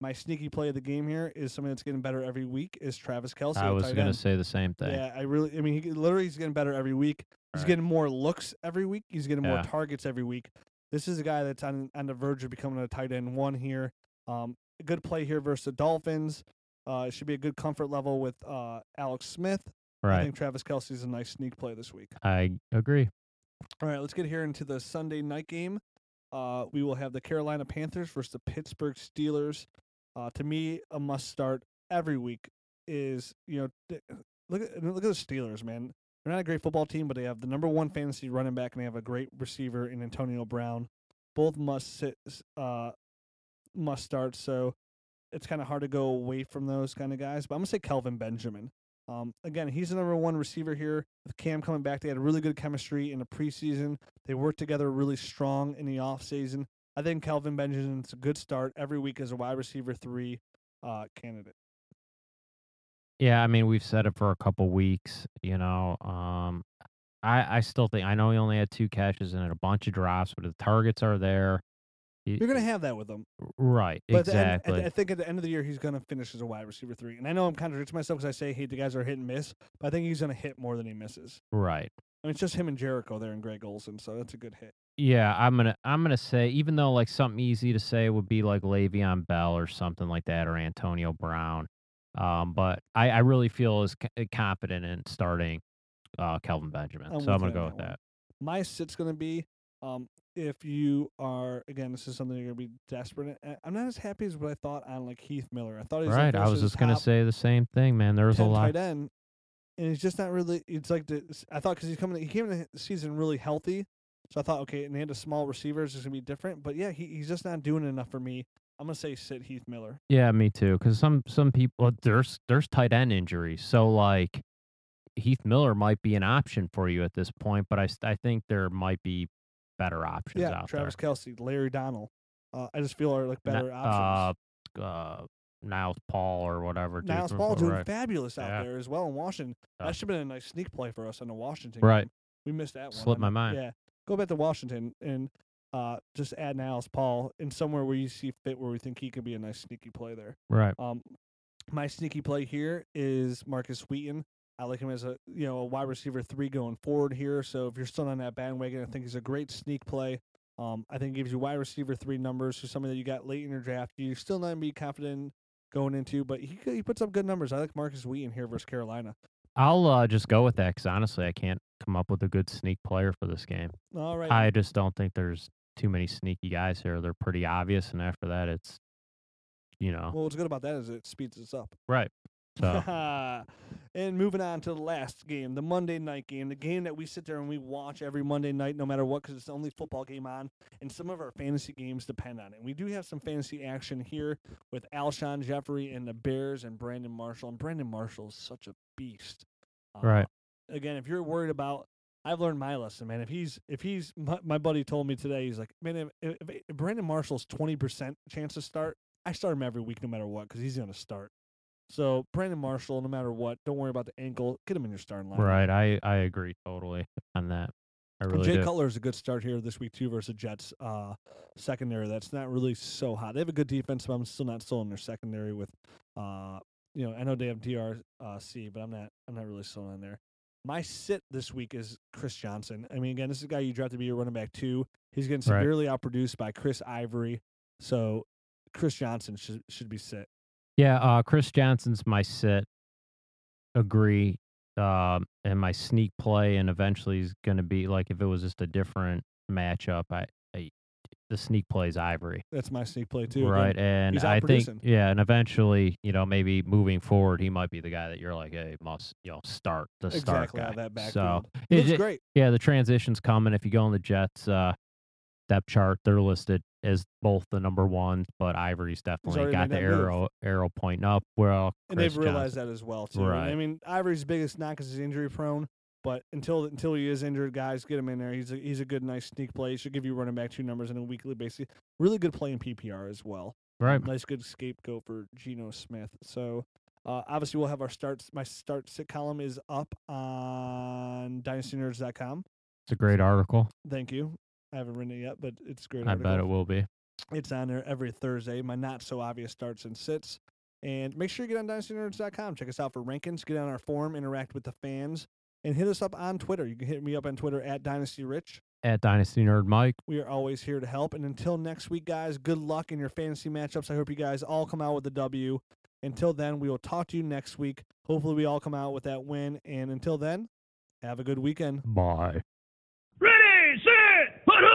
My sneaky play of the game here is something that's getting better every week. Is Travis Kelce? I was going to say the same thing. Yeah, I really. I mean, he literally he's getting better every week. He's Right. getting more looks every week. He's getting more Yeah. targets every week. This is a guy that's on on the verge of becoming a tight end one here. Um, a good play here versus the Dolphins. Uh, it should be a good comfort level with uh Alex Smith. I think Travis Kelce's a nice sneak play this week. I agree. All right, let's get here into the Sunday night game. Uh, we will have the Carolina Panthers versus the Pittsburgh Steelers. Uh, to me, a must start every week is you know look at look at the Steelers, man. They're not a great football team, but they have the number one fantasy running back and they have a great receiver in Antonio Brown. Both must sit, uh, must start. So it's kind of hard to go away from those kind of guys. But I'm gonna say Kelvin Benjamin. Um, again, he's the number one receiver here. With Cam coming back, they had really good chemistry in the preseason. They worked together really strong in the offseason. I think Kelvin Benjamin's a good start every week as a wide receiver three uh, candidate. Yeah, I mean, we've said it for a couple weeks. You know, um, I I still think I know he only had two catches and a bunch of drops, but the targets are there. You're gonna have that with him. right, But at the end- exactly. I think at the end of the year, he's going to finish as a wide receiver three. And I know I'm contradicting myself because I say, hey, the guys are hit and miss, but I think he's going to hit more than he misses. right. I mean, it's just him and Jerricho there and Greg Olsen, so that's a good hit. Yeah, I'm gonna I'm gonna say even though like something easy to say would be like Le'Veon Bell or something like that or Antonio Brown, um, but I, I really feel as c- confident in starting uh, Kelvin Benjamin, I'm so I'm gonna go with that that. My sit's going to be um, if you are, again, this is something you're going to be desperate at. I'm not as happy as what I thought on like Heath Miller. I thought he was Right, like, I was just gonna say the same thing, man. There was a lot. tight end, and he's just not really. It's like the, I thought because he's coming, he came in the season really healthy, so I thought okay, and they had a small receivers, it's gonna be different. But yeah, he, he's just not doing enough for me. I'm gonna say sit Heath Miller. Yeah, me too. Because some some people there's there's tight end injuries, so like Heath Miller might be an option for you at this point, but I I think there might be better options out there. Yeah, out Travis Kelce, Larry Donnell. Uh, I just feel are like better Na- options. Uh, uh, Niles Paul or whatever. Niles Paul doing right, fabulous out Yeah. there as well in Washington. Yeah. That should have been a nice sneak play for us on the Washington. Right. game. We missed that one. Slipped I my mind. Yeah. Go back to Washington and uh, just add Niles Paul in somewhere where you see fit where we think he could be a nice sneaky play there. right. Um, my sneaky play here is Markus Wheaton. I like him as a you know a wide receiver three going forward here. So if you're still on that bandwagon, I think he's a great sneak play. Um, I think gives you wide receiver three numbers for something that you got late in your draft. You're still not gonna be confident going into, but he he puts up good numbers. I like Markus Wheaton here versus Carolina. I'll uh, just go with that because honestly, I can't come up with a good sneak player for this game. All right, I just don't think there's too many sneaky guys here. They're pretty obvious, and after that, it's you know well, what's good about that is it speeds us up. right. So and moving on to the last game, the Monday night game, the game that we sit there and we watch every Monday night, no matter what, because it's the only football game on, and some of our fantasy games depend on it. And we do have some fantasy action here with Alshon Jeffery and the Bears and Brandon Marshall. And Brandon Marshall is such a beast. Uh, Right. Again, if you're worried about, I've learned my lesson, man. If he's, if he's, my, my buddy told me today, he's like, man, if, if, if Brandon Marshall's twenty percent chance to start, I start him every week, no matter what, because he's going to start. So Brandon Marshall, no matter what, don't worry about the ankle. Get him in your starting line. right, I I agree totally on that. I really Jay do. Cutler is a good start here this week too versus Jets uh, secondary. That's not really so hot. They have a good defense, but I'm still not sold on their secondary. With uh, you know, I know they have DRC, but I'm not. I'm not really sold on there. My sit this week is Chris Johnson. I mean, again, this is a guy you drafted to be your running back too. He's getting Right. severely outproduced by Chris Ivory, so Chris Johnson should should be sit. Yeah, uh, Chris Johnson's my sit. Agree. Um, and my sneak play, and eventually is going to be like if it was just a different matchup. I, I the sneak play is Ivory, That's my sneak play too. Again, right? And he's I think yeah, and eventually, you know, maybe moving forward, he might be the guy that you're like, hey, must you know start the start exactly guy. out of that so it's it great. yeah, the transition's coming. If you go on the Jets uh, depth chart, they're listed as both the number ones, but Ivory's definitely got the that move. arrow arrow pointing up. Well, and they've realized Johnson- that as well too. Right. I mean, Ivory's biggest knock is he's injury prone, but until until he is injured, guys, get him in there. He's a, he's a good, nice sneak play. He should give you running back two numbers on a weekly basis. Really good play in PPR as well. right. Nice, good scapegoat for Geno Smith. So. Uh, obviously, we'll have our starts. My start sit column is up on dynastynerds.com. It's a great article. Thank you. I haven't written it yet, but it's a great. I article. bet it will be. It's on there every Thursday. My not so obvious starts and sits. And make sure you get on dynastynerds.com. Check us out for rankings. Get on our forum, interact with the fans, and hit us up on Twitter. You can hit me up on Twitter at DynastyRich. At Dynasty Nerd Mike. We are always here to help. And until next week, guys, good luck in your fantasy matchups. I hope you guys all come out with a W. Until then, we will talk to you next week. Hopefully, we all come out with that win. And until then, have a good weekend. Bye. Ready, set, put up!